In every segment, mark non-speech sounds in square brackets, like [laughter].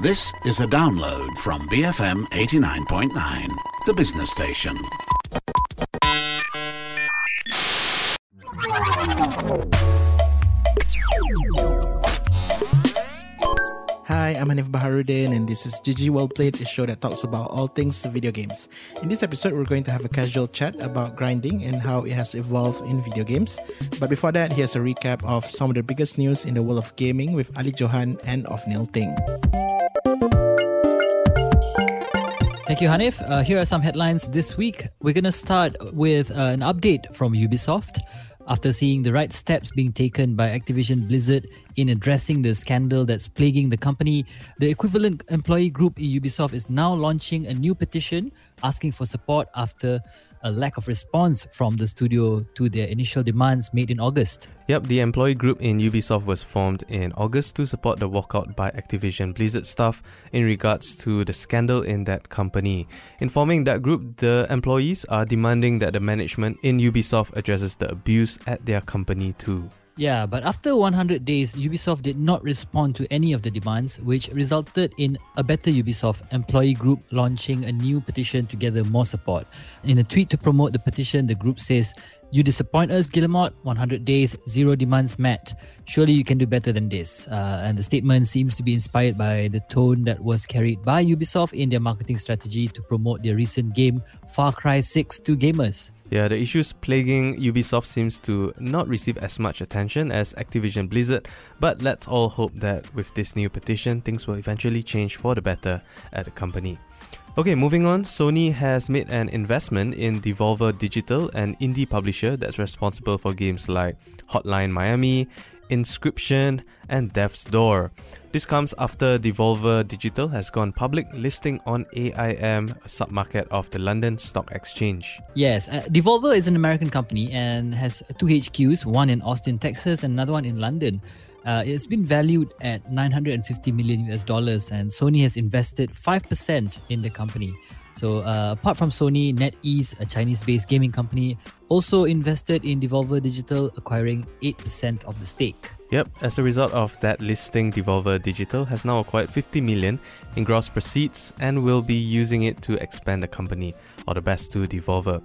This is a download from BFM 89.9, the business station. Hi, I'm Hanif Baharuddin, and this is GG Well Played, a show that talks about all things video games. In this episode, we're going to have a casual chat about grinding and how it has evolved in video games. But before that, here's a recap of some of the biggest news in the world of gaming with Ali Johan and Ofnil Ting. Thank you, Hanif. Uh, here are some headlines this week. We're going to start with uh, an update from Ubisoft after seeing the right steps being taken by Activision Blizzard in addressing the scandal that's plaguing the company, the equivalent employee group in Ubisoft is now launching a new petition asking for support after a lack of response from the studio to their initial demands made in August. Yep, the employee group in Ubisoft was formed in August to support the walkout by Activision Blizzard staff in regards to the scandal in that company. Informing that group, the employees are demanding that the management in Ubisoft addresses the abuse at their company too. Yeah, but after 100 days, Ubisoft did not respond to any of the demands, which resulted in a better Ubisoft employee group launching a new petition to gather more support. In a tweet to promote the petition, the group says, You disappoint us, Guillemot. 100 days, zero demands met. Surely you can do better than this. Uh, and the statement seems to be inspired by the tone that was carried by Ubisoft in their marketing strategy to promote their recent game Far Cry 6 to gamers. Yeah, the issues plaguing Ubisoft seems to not receive as much attention as Activision Blizzard, but let's all hope that with this new petition, things will eventually change for the better at the company. Okay, moving on, Sony has made an investment in Devolver Digital, an indie publisher that's responsible for games like Hotline Miami, Inscryption, and Death's Door. This comes after Devolver Digital has gone public, listing on AIM, a submarket of the London Stock Exchange. Yes, uh, Devolver is an American company and has two HQs, one in Austin, Texas, and another one in London. Uh, it's been valued at 950 million US dollars, and Sony has invested 5% in the company. So, uh, apart from Sony, NetEase, a Chinese based gaming company, also invested in Devolver Digital, acquiring 8% of the stake. Yep, as a result of that listing, Devolver Digital has now acquired 50 million in gross proceeds and will be using it to expand the company. All the best to Devolver.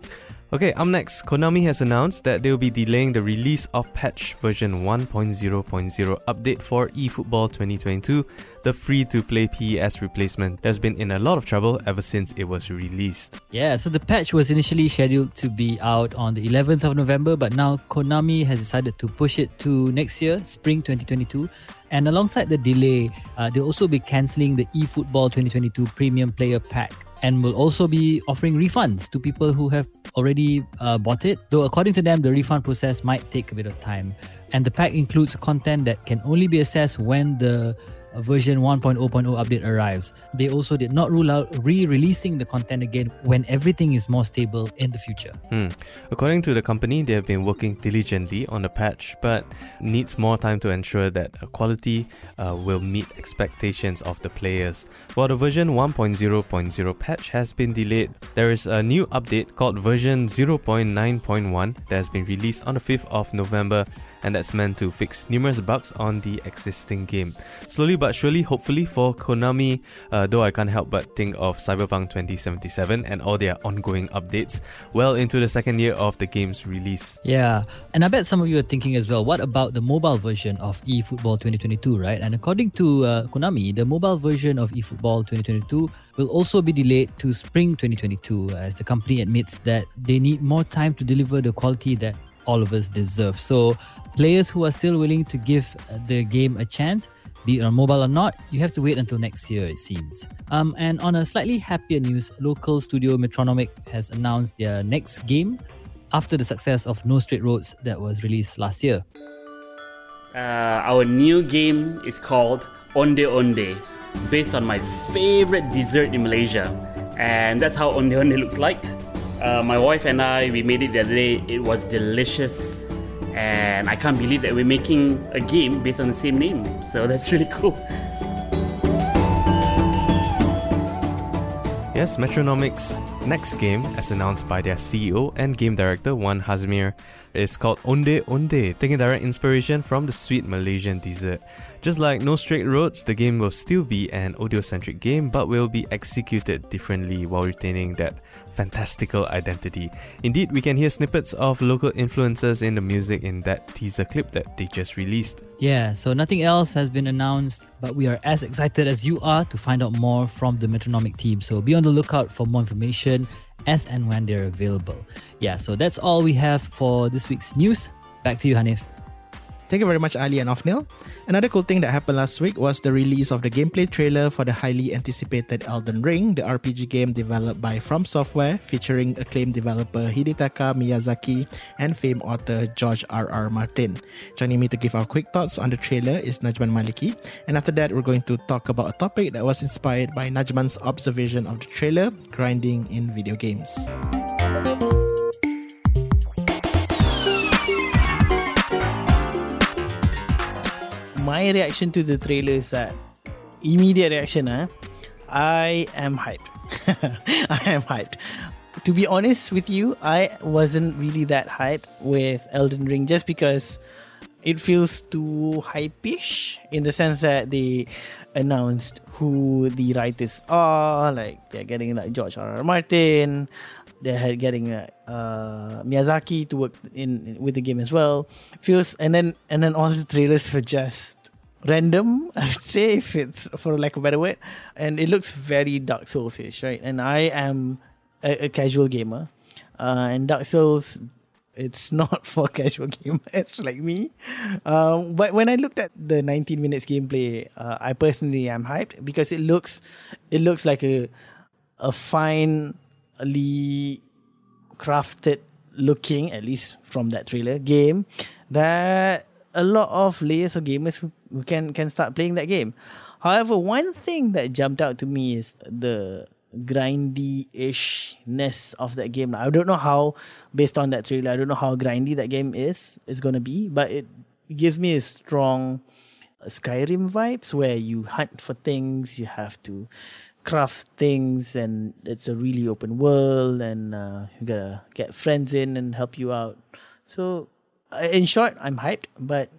Okay, up next, Konami has announced that they will be delaying the release of patch version 1.0.0 update for eFootball 2022, the free to play PES replacement that's been in a lot of trouble ever since it was released. Yeah, so the patch was initially scheduled to be out on the 11th of November, but now Konami has decided to push it to next year, spring 2022. And alongside the delay, uh, they'll also be cancelling the eFootball 2022 Premium Player Pack and will also be offering refunds to people who have already uh, bought it. Though, according to them, the refund process might take a bit of time. And the pack includes content that can only be accessed when the version 1.0.0 update arrives. They also did not rule out re releasing the content again when everything is more stable in the future. Hmm. According to the company, they have been working diligently on the patch, but needs more time to ensure that quality uh, will meet expectations of the players. While the version 1.0.0 patch has been delayed, there is a new update called version 0.9.1 that has been released on the 5th of November and that's meant to fix numerous bugs on the existing game. Slowly but surely, hopefully for Konami, uh, though I can't help but think of Cyberpunk 2077 and all their ongoing updates well into the second year of the game's release. Yeah, and I bet some of you are thinking as well, what about the mobile version of eFootball 2022, right? And according to uh, Konami, the mobile version of eFootball 2022 will also be delayed to spring 2022 as the company admits that they need more time to deliver the quality that all of us deserve. So, players who are still willing to give uh, the game a chance, be it on mobile or not, you have to wait until next year, it seems. Um, and on a slightly happier news, local studio Metronomik has announced their next game after the success of No Straight Roads that was released last year. Uh, our new game is called Onde Onde, based on my favorite dessert in Malaysia. And that's how Onde Onde looks like. Uh, my wife and I, we made it the other day. It was delicious. And I can't believe that we're making a game based on the same name. So [laughs] that's really cool. Yes, Metronomik's next game, as announced by their CEO and game director Wan Hazmir, is called Onde Onde, taking direct inspiration from the sweet Malaysian dessert. Just like No Straight Roads, the game will still be an audio centric game but will be executed differently while retaining that fantastical identity. Indeed, we can hear snippets of local influences in the music in that teaser clip that they just released. Yeah, so nothing else has been announced, but we are as excited as you are to find out more from the Metronomik team. So be on the lookout for more information as and when they're available. Yeah, so that's all we have for this week's news. Back to you, Hanif. Thank you very much, Ali and Ofnil. Another cool thing that happened last week was the release of the gameplay trailer for the highly anticipated Elden Ring, the RPG game developed by From Software, featuring acclaimed developer Hidetaka Miyazaki and famed author George R. R. Martin. Joining me to give our quick thoughts on the trailer is Najman Maliki, and after that, we're going to talk about a topic that was inspired by Najman's observation of the trailer grinding in video games. My reaction to the trailer is that immediate reaction, huh? I am hyped. [laughs] I am hyped. To be honest with you, I wasn't really that hyped with Elden Ring just because it feels too hypish in the sense that they announced who the writers are, like they're getting like George R. R. Martin, they're getting uh, uh, Miyazaki to work in with the game as well. Feels and then and then all the trailers were just random. [laughs] I would say if it's for lack of a better word, and it looks very Dark Souls-ish, right? And I am a, a casual gamer, uh, and Dark Souls. It's [laughs] not for casual gamers [laughs] like me. Um, but when I looked at the 19 minutes gameplay, uh, I personally am hyped because it looks, it looks like a, a fine crafted looking, at least from that trailer, game that a lot of layers of gamers who, who can can start playing that game. However, one thing that jumped out to me is the grindy ishness of that game. I don't know how, based on that trailer, I don't know how grindy that game is is gonna be, but it gives me a strong Skyrim vibes where you hunt for things, you have to craft things and it's a really open world and uh, you gotta get friends in and help you out so uh, in short i'm hyped but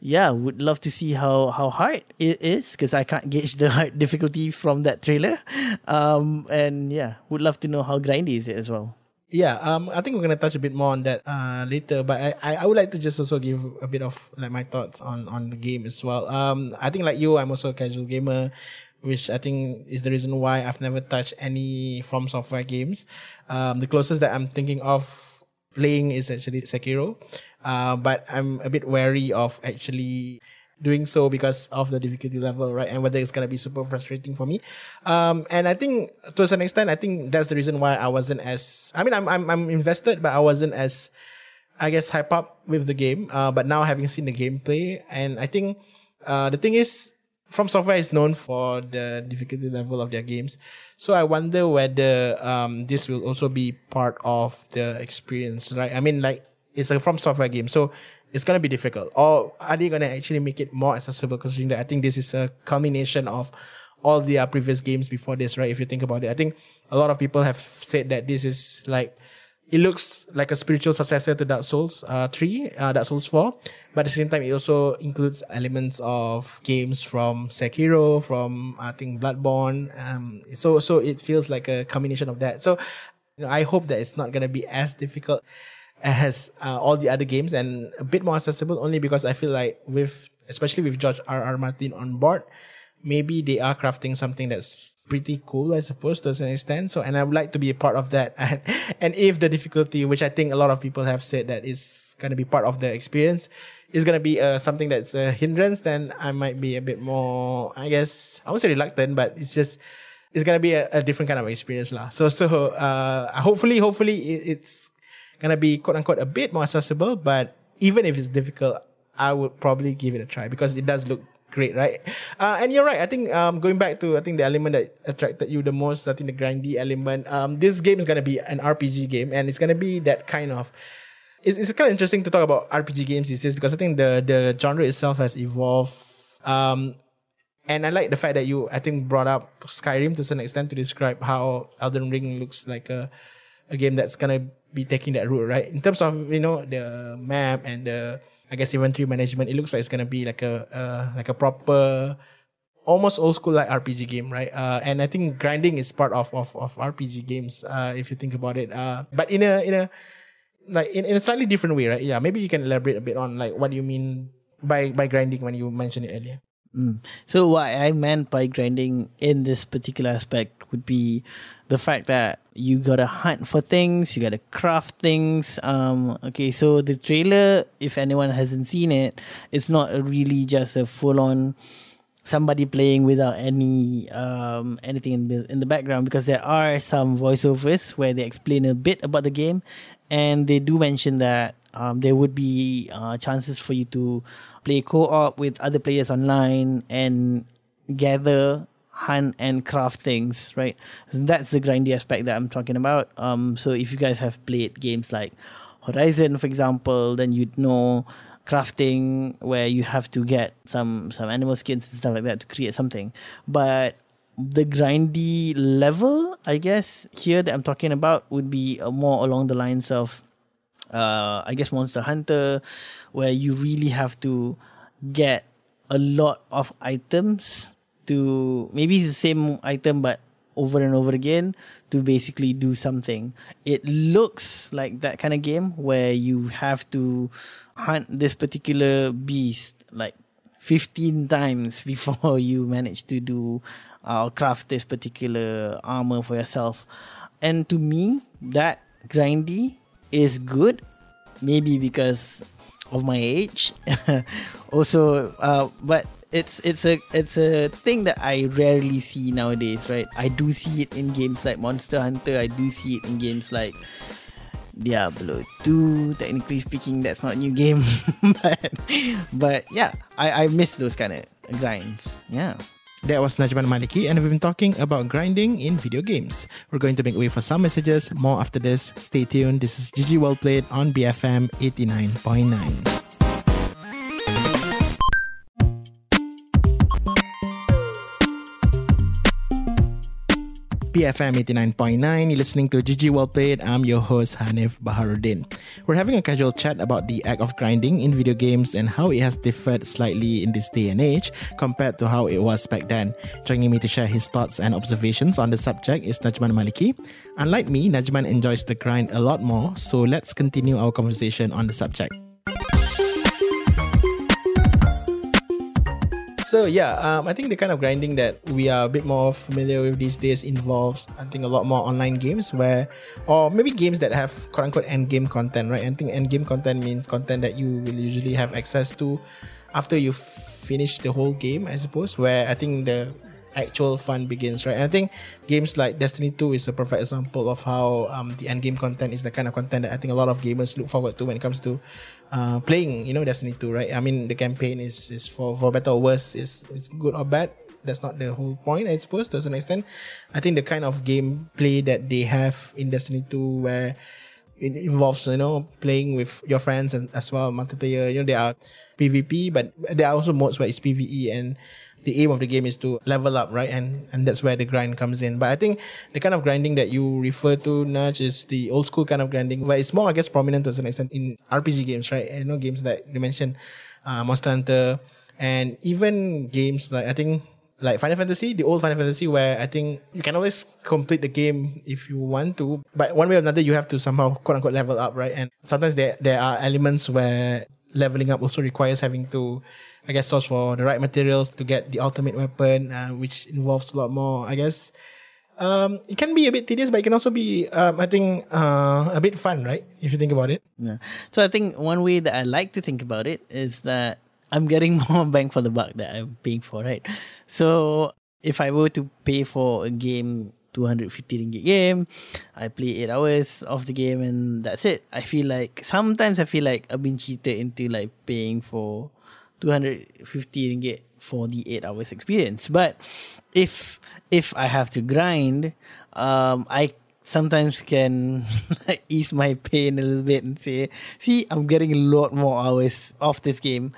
yeah would love to see how how hard it is because i can't gauge the hard [laughs] difficulty from that trailer um and yeah would love to know how grindy is it as well yeah, um, I think we're gonna touch a bit more on that uh, later. But I, I, I would like to just also give a bit of like my thoughts on on the game as well. Um, I think like you, I'm also a casual gamer which I think is the reason why I've never touched any From Software games. Um, the closest that I'm thinking of playing is actually Sekiro, uh, but I'm a bit wary of actually doing so because of the difficulty level, right? And whether it's gonna be super frustrating for me. Um, and I think to a certain extent, I think that's the reason why I wasn't as. I mean, I'm I'm I'm invested, but I wasn't as, I guess, hype up with the game. Uh, but now having seen the gameplay, and I think, uh, the thing is, from Software is known for the difficulty level of their games. So I wonder whether um, this will also be part of the experience, right? I mean, like it's a From Software game, so it's gonna be difficult. Or are they gonna actually make it more accessible? Considering that I think this is a culmination of all the uh, previous games before this, right? If you think about it, I think a lot of people have said that this is like it looks like a spiritual successor to Dark Souls uh, 3, uh, Dark Souls 4. But at the same time, it also includes elements of games from Sekiro, from I think Bloodborne. Um, so so it feels like a combination of that. So you know, I hope that it's not gonna be as difficult as uh, all the other games and a bit more accessible. Only because I feel like with especially with George R. R. Martin on board, maybe they are crafting something that's pretty cool, I suppose, to an extent. So, and I would like to be a part of that. [laughs] And, and if the difficulty, which I think a lot of people have said that is going to be part of the experience, is going to be uh, something that's a hindrance, then I might be a bit more, I guess, I would say reluctant, but it's just, it's going to be a, a, different kind of experience. lah. So, so, uh, hopefully, hopefully it's going to be quote unquote a bit more accessible, but even if it's difficult, I would probably give it a try because it does look great, right? Uh, and you're right. I think um, going back to I think the element that attracted you the most, I think the grindy element. Um, this game is gonna be an RPG game, and it's gonna be that kind of. It's, it's kind of interesting to talk about RPG games these days because I think the the genre itself has evolved. Um, and I like the fact that you I think brought up Skyrim to some extent to describe how Elden Ring looks like a a game that's gonna be taking that route, right? In terms of you know the map and the I guess inventory management. It looks like it's gonna be like a uh, like a proper almost old school like RPG game, right? Uh, and I think grinding is part of of, of RPG games. Uh, if you think about it, uh, but in a in a like in, in a slightly different way, right? Yeah, maybe you can elaborate a bit on like what do you mean by by grinding when you mentioned it earlier. Mm. So what I meant by grinding in this particular aspect would be the fact that you gotta hunt for things, you gotta craft things. Um, okay, so the trailer, if anyone hasn't seen it, it's not really just a full on somebody playing without any um, anything in the in the background because there are some voiceovers where they explain a bit about the game, and they do mention that um, there would be uh, chances for you to play co-op with other players online and gather hunt and craft things right? So that's the grindy aspect that i'm talking about. Um so if you guys have played games like horizon for example then you'd know crafting where you have to get some some animal skins and stuff like that to create something. But the grindy level i guess here that i'm talking about would be uh, more along the lines of uh i guess monster hunter where you really have to get a lot of items to maybe the same item but over and over again to basically do something. It looks like that kind of game where you have to hunt this particular beast like 15 times [laughs] before you manage to do uh, craft this particular armor for yourself. And to me, that grindy is good. Maybe because of my age. [laughs] also, uh, but it's it's a it's a thing that I rarely see nowadays, right? I do see it in games like Monster Hunter. I do see it in games like Diablo 2. Technically speaking, that's not a new game, [laughs] but but yeah, I I miss those kind of grinds. Yeah. That was Najman Maliki, and we've been talking about grinding in video games. We're going to make way for some messages. More after this. Stay tuned. This is GG Well Played on BFM 89.9. BFM 89.9. You're listening to GG Well Played. I'm your host, Hanif Baharuddin. We're having a casual chat about the act of grinding in video games and how it has differed slightly in this day and age compared to how it was back then. Joining me to share his thoughts and observations on the subject is Najman Maliki. Unlike me, Najman enjoys the grind a lot more, so let's continue our conversation on the subject. So yeah, um, I think the kind of grinding that we are a bit more familiar with these days involves, I think, a lot more online games where, or maybe games that have quote unquote end game content, right? I think end game content means content that you will usually have access to after you finish the whole game, I suppose. Where I think the actual fun begins, right? And I think games like Destiny 2 is a perfect example of how um, the end game content is the kind of content that I think a lot of gamers look forward to when it comes to uh, playing, you know, Destiny 2, right? I mean, the campaign is, is for, for better or worse, is, is good or bad. That's not the whole point, I suppose, to some extent. I think the kind of gameplay that they have in Destiny 2 where it involves you know playing with your friends and as well multiplayer you know there are pvp but there are also modes where it's pve and the aim of the game is to level up, right? And and that's where the grind comes in. But I think the kind of grinding that you refer to, Naj, is the old school kind of grinding, where it's more, I guess, prominent to some extent in RPG games, right? You know, games that you mentioned, uh, Monster Hunter, and even games like I think like Final Fantasy, the old Final Fantasy, where I think you can always complete the game if you want to, but one way or another, you have to somehow quote unquote level up, right? And sometimes there there are elements where leveling up also requires having to I guess source for the right materials to get the ultimate weapon, uh, which involves a lot more. I guess um, it can be a bit tedious, but it can also be, um, I think, uh, a bit fun, right? If you think about it. Yeah. So I think one way that I like to think about it is that I'm getting [laughs] more bang for the buck that I'm paying for, right? So if I were to pay for a game 250 ringgit game. I play 8 hours of the game and that's it. I feel like sometimes I feel like I've been cheated into like paying for 250 ringgit for the 8 hours experience but if if i have to grind um i sometimes can [laughs] ease my pain a little bit and say see i'm getting a lot more hours of this game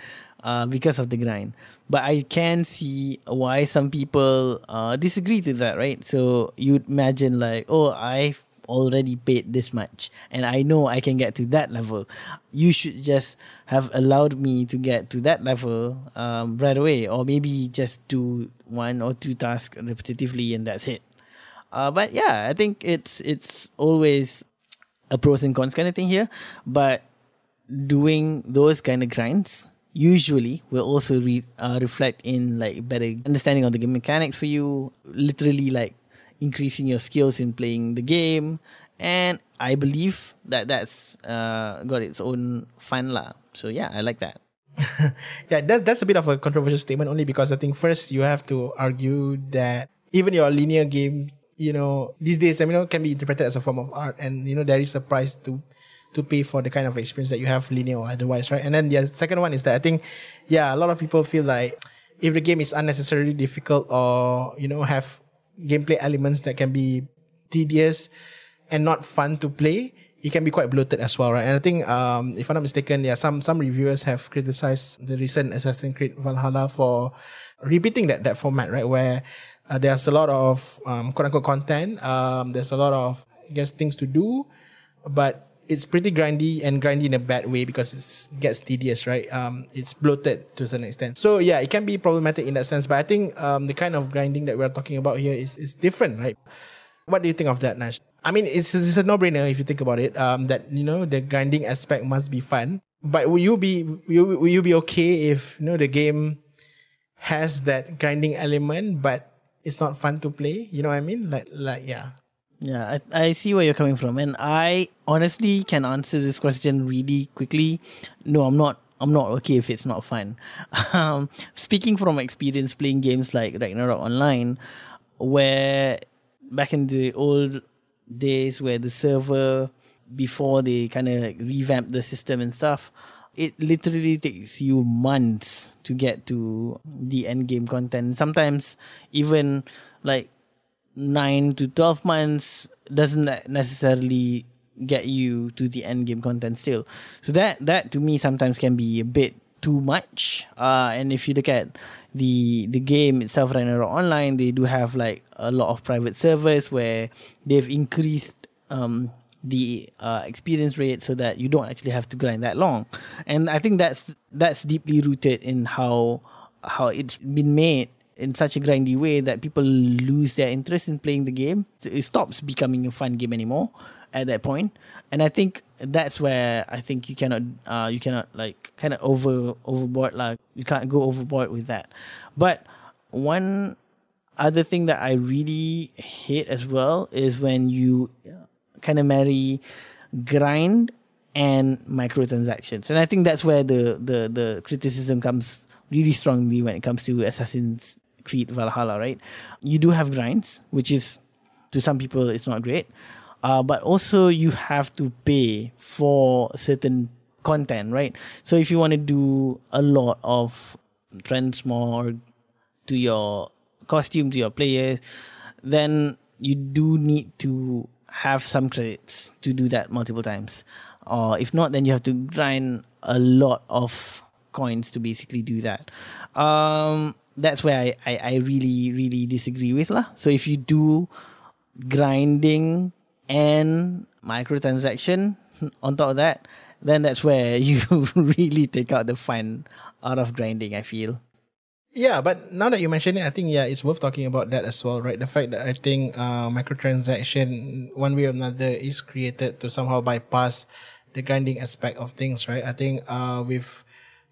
uh, because of the grind but i can see why some people uh, disagree to that right so you'd imagine like oh I've already paid this much and I know I can get to that level. You should just have allowed me to get to that level um, right away, or maybe just do one or two tasks repetitively and that's it. Uh, but yeah, I think it's it's always a pros and cons kind of thing here. But doing those kind of grinds usually will also re- uh, reflect in like better understanding of the game mechanics for you literally like increasing your skills in playing the game. And i believe that that's uh, got its own fun lah. So yeah i like that. [laughs] Yeah, that, that's a bit of a controversial statement only because I think first you have to argue that even your linear game, you know, these days, I mean, you know, can be interpreted as a form of art and, you know, there is a price to to pay for the kind of experience that you have linear or otherwise, right? And then the second one is that I think, yeah, a lot of people feel like if the game is unnecessarily difficult or, you know, have gameplay elements that can be tedious and not fun to play, it can be quite bloated as well, right? And I think, um, if I'm not mistaken, yeah, some some reviewers have criticized the recent Assassin's Creed Valhalla for repeating that that format, right? Where uh, there's a lot of um, quote unquote content, um, there's a lot of I guess things to do, but it's pretty grindy and grindy in a bad way because it gets tedious, right? Um, it's bloated to a certain extent. So yeah, it can be problematic in that sense. But I think um, the kind of grinding that we're talking about here is is different, right? What do you think of that, Nash? I mean, it's, it's a no-brainer if you think about it. Um, that you know the grinding aspect must be fun. But will you be will, will you be okay if you know the game has that grinding element, but it's not fun to play? You know what I mean? Like like yeah. Yeah, I, I see where you're coming from, and I honestly can answer this question really quickly. No, I'm not. I'm not okay if it's not fun. [laughs] Um, speaking from experience playing games like Ragnarok Online, where back in the old days where the server before they kind of revamped the system and stuff, it literally takes you months to get to the end game content. Sometimes even like nine to 12 months doesn't necessarily get you to the end game content still. So that, that to me sometimes can be a bit too much. Uh, and if you look at the the game itself Ragnarok Online, they do have like a lot of private servers where they've increased um, the uh, experience rate so that you don't actually have to grind that long. And I think that's that's deeply rooted in how how it's been made in such a grindy way that people lose their interest in playing the game. It stops becoming a fun game anymore at that point. And I think that's where I think you cannot uh you cannot like kind of over overboard like you can't go overboard with that. But one other thing that I really hate as well is when you kind of marry grind and microtransactions. And I think that's where the the the criticism comes really strongly when it comes to Assassin's Creed Valhalla, right? You do have grinds, which is to some people it's not great. Uh, but also you have to pay for certain content, right? So if you want to do a lot of transmog to your costume, to your players, then you do need to have some credits to do that multiple times. Or if not, then you have to grind a lot of coins to basically do that. Um, that's where I, I, I really, really disagree with. lah. So if you do grinding and microtransaction [laughs] on top of that, then that's where [laughs] you really take out the fun out of grinding, I feel. Yeah, but now that you mention it, I think yeah, it's worth talking about that as well, right? The fact that I think uh, microtransaction, one way or another, is created to somehow bypass the grinding aspect of things, right? I think uh, with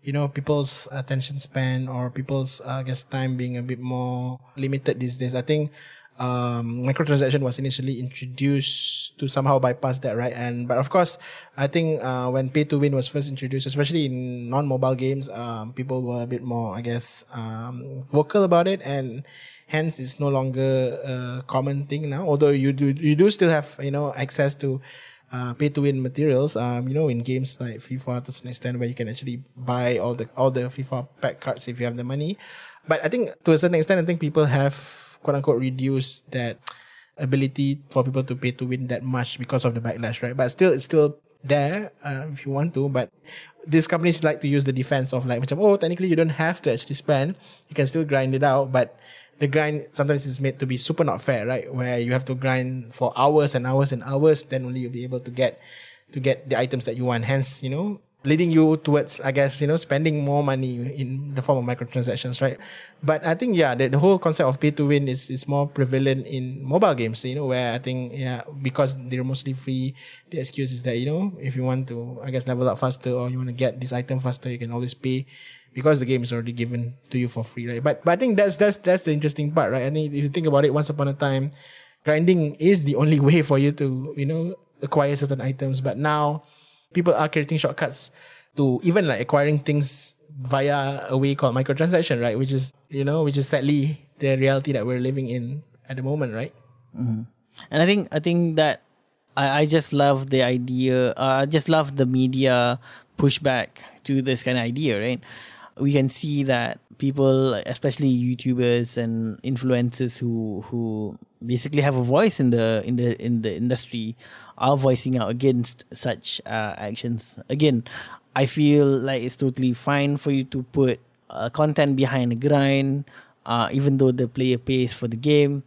you know people's attention span or people's uh, I guess time being a bit more limited these days, I think um, microtransaction was initially introduced to somehow bypass that, right? And but of course, I think uh, when pay to win was first introduced, especially in non-mobile games, um, people were a bit more, I guess, um, vocal about it, and hence it's no longer a common thing now. Although you do you do still have you know access to. Uh, pay to win materials, um, you know, in games like FIFA to some extent where you can actually buy all the all the FIFA pack cards if you have the money. But I think to a certain extent, I think people have quote unquote reduced that ability for people to pay to win that much because of the backlash, right? But still, it's still there uh, if you want to. But these companies like to use the defense of like, oh, technically you don't have to actually spend. You can still grind it out, but the grind sometimes is made to be super not fair, right? Where you have to grind for hours and hours and hours, then only you'll be able to get to get the items that you want. Hence, you know, leading you towards, I guess, you know, spending more money in the form of microtransactions, right? But I think, yeah, the, the whole concept of pay to win is, is more prevalent in mobile games, you know, where I think, yeah, because they're mostly free, the excuse is that, you know, if you want to, I guess, level up faster or you want to get this item faster, you can always pay because the game is already given to you for free, right? But, but I think that's, that's, that's the interesting part, right? I think if you think about it, once upon a time, grinding is the only [laughs] way for you to, you know, acquire certain items. But now, people are creating shortcuts to even like acquiring things via a way called microtransaction, right? Which is, you know, which is sadly the reality that we're living in at the moment, right? Hmm. And I think I think that I, I just love the idea. Uh, I just love the media pushback to this kind of idea, right? We can see that people, especially YouTubers and influencers who who basically have a voice in the in the in the industry, are voicing out against such uh, actions. Again, I feel like it's totally fine for you to put uh, content behind a grind, uh, even though the player pays for the game.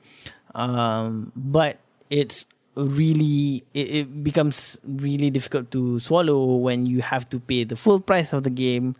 Um, but it's really it, it becomes really difficult to swallow when you have to pay the full price of the game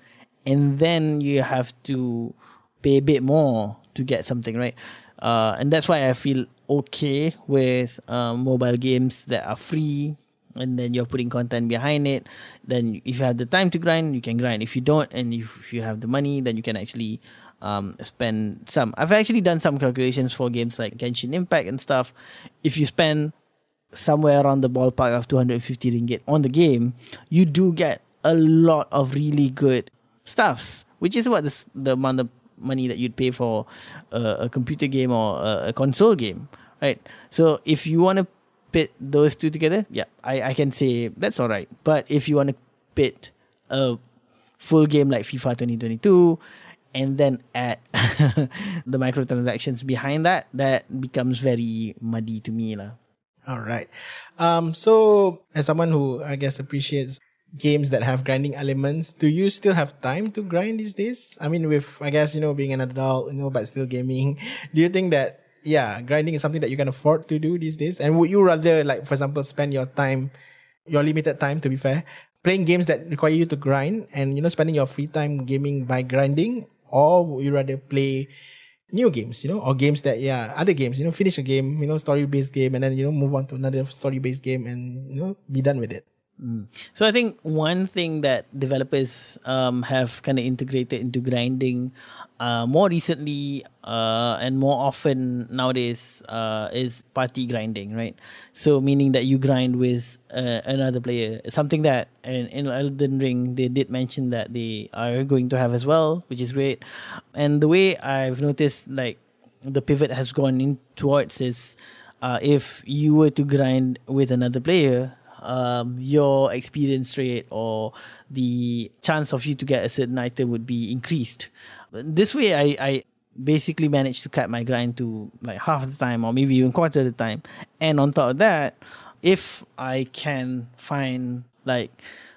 and then you have to pay a bit more to get something right? Uh, and that's why i feel okay with um, mobile games that are free and then you're putting content behind it. Then if you have the time to grind you can grind. If you don't and if you have the money then you can actually um, spend some. I've actually done some calculations for games like genshin impact and stuff. If you spend somewhere around the ballpark of 250 ringgit on the game, you do get a lot of really good stuffs, which is what the, the amount of money that you'd pay for a, a computer game or a, a console game, right? So if you want to pit those two together, yeah, I, I can say that's all right. But if you want to pit a full game like FIFA 2022 and then add [laughs] the microtransactions behind that, that becomes very muddy to me. lah. All right. Um, so as someone who I guess appreciates games that have grinding elements, do you still have time to grind these days? I mean, with I guess you know being an adult, you know, but still gaming, [laughs] do you think that yeah, grinding is something that you can afford to do these days? And would you rather, like for example, spend your time, your limited time, to be fair, playing games that require you to grind, and you know, spending your free time gaming by grinding, or would you rather play new games, you know, or games that yeah, other games, you know, finish a game, you know, story based game, and then you know move on to another story based game, and you know, be done with it. So I think one thing that developers um, have kind of integrated into grinding uh, more recently uh, and more often nowadays uh, is party grinding, right? So meaning that you grind with uh, another player. Something that in, in Elden Ring they did mention that they are going to have as well, which is great. And the way I've noticed, like the pivot has gone in towards is uh, if you were to grind with another player, um, your experience rate or the chance of you to get a certain item would be increased. This way, I, I basically managed to cut my grind to like half the time or maybe even quarter of the time. And on top of that, if I can find like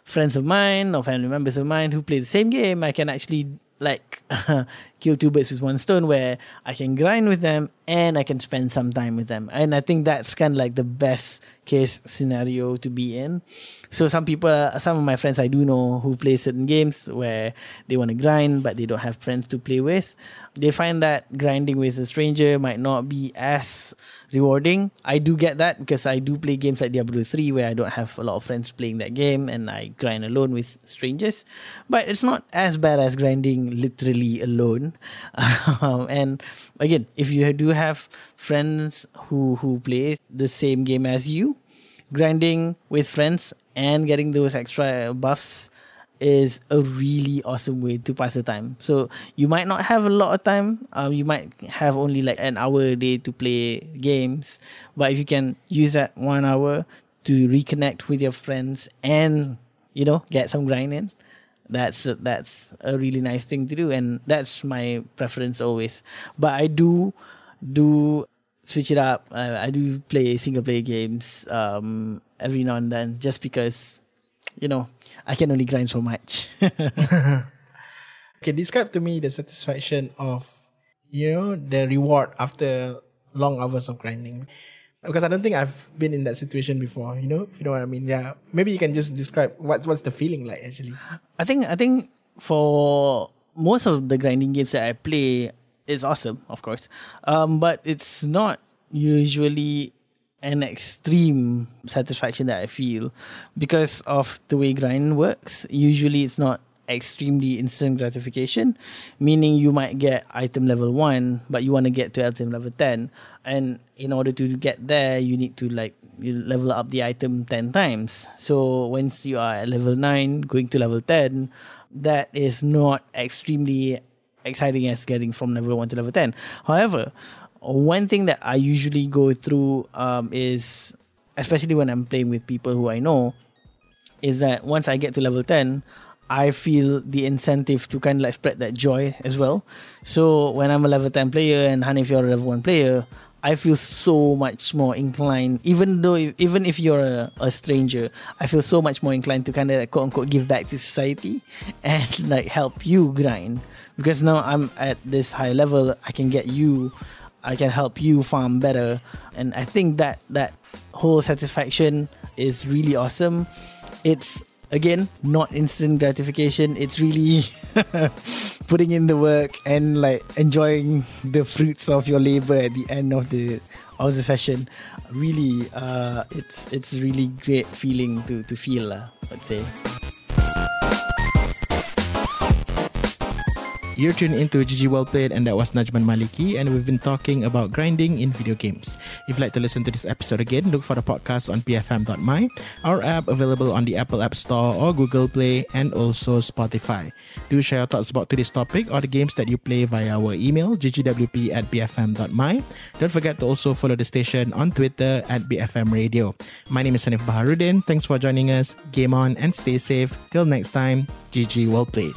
friends of mine or family members of mine who play the same game, I can actually like [laughs] kill two birds with one stone where I can grind with them and I can spend some time with them. And I think that's kind of like the best case scenario to be in. So some people, some of my friends I do know who play certain games where they want to grind but they don't have friends to play with. They find that grinding with a stranger might not be as rewarding. I do get that because I do play games like Diablo 3 where I don't have a lot of friends playing that game and I grind alone with strangers. But it's not as bad as grinding literally alone. [laughs] Um, and again, if you do have friends who who play the same game as you, grinding with friends and getting those extra buffs is a really awesome way to pass the time. So you might not have a lot of time. Um, you might have only like an hour a day to play games, but if you can use that one hour to reconnect with your friends and you know get some grind in, that's that's a really nice thing to do, and that's my preference always. But I do do switch it up. Uh, I do play single player games um, every now and then, just because you know I can only grind so much. [laughs] Okay, describe to me the satisfaction of you know, the reward after long hours of grinding. Because I don't think I've been in that situation before, you know, if you know what I mean. Yeah. Maybe you can just describe what what's the feeling like actually. I think I think for most of the grinding games that I play, it's awesome, of course. Um, but it's not usually an extreme satisfaction that I feel because of the way grind works. Usually, it's not extremely instant gratification, meaning you might get item level one, but you want to get to item level ten, and in order to get there, you need to like you level up the item ten times. So once you are at level nine, going to level ten, that is not extremely exciting as getting from level 1 to level 10. However, one thing that I usually go through um, is, especially when I'm playing with people who I know, is that once I get to level 10, I feel the incentive to kind of like spread that joy as well. So when I'm a level 10 player and Hanif, you're a level 1 player, I feel so much more inclined, even though even if you're a, a stranger, I feel so much more inclined to kind of like, quote unquote give back to society [laughs] and like help you grind because now I'm at this high level. I can get you, I can help you farm better, and I think that that whole satisfaction is really awesome. It's again not instant gratification. It's really [laughs] putting in the work and like enjoying the fruits of your labor at the end of the of the session. Really uh it's it's really great feeling to to feel uh, i'd say You're tuned into GG Well Played, and that was Najman Maliki, and we've been talking about grinding in video games. If you'd like to listen to this episode again, look for the podcast on bfm.my, our app available on the Apple App Store or Google Play, and also Spotify. Do share your thoughts about today's topic or the games that you play via our email, ggwp at bfm.my. Don't forget to also follow the station on Twitter at BFM Radio. My name is Hanif Baharuddin. Thanks for joining us. Game on and stay safe. Till next time, GG Well Played.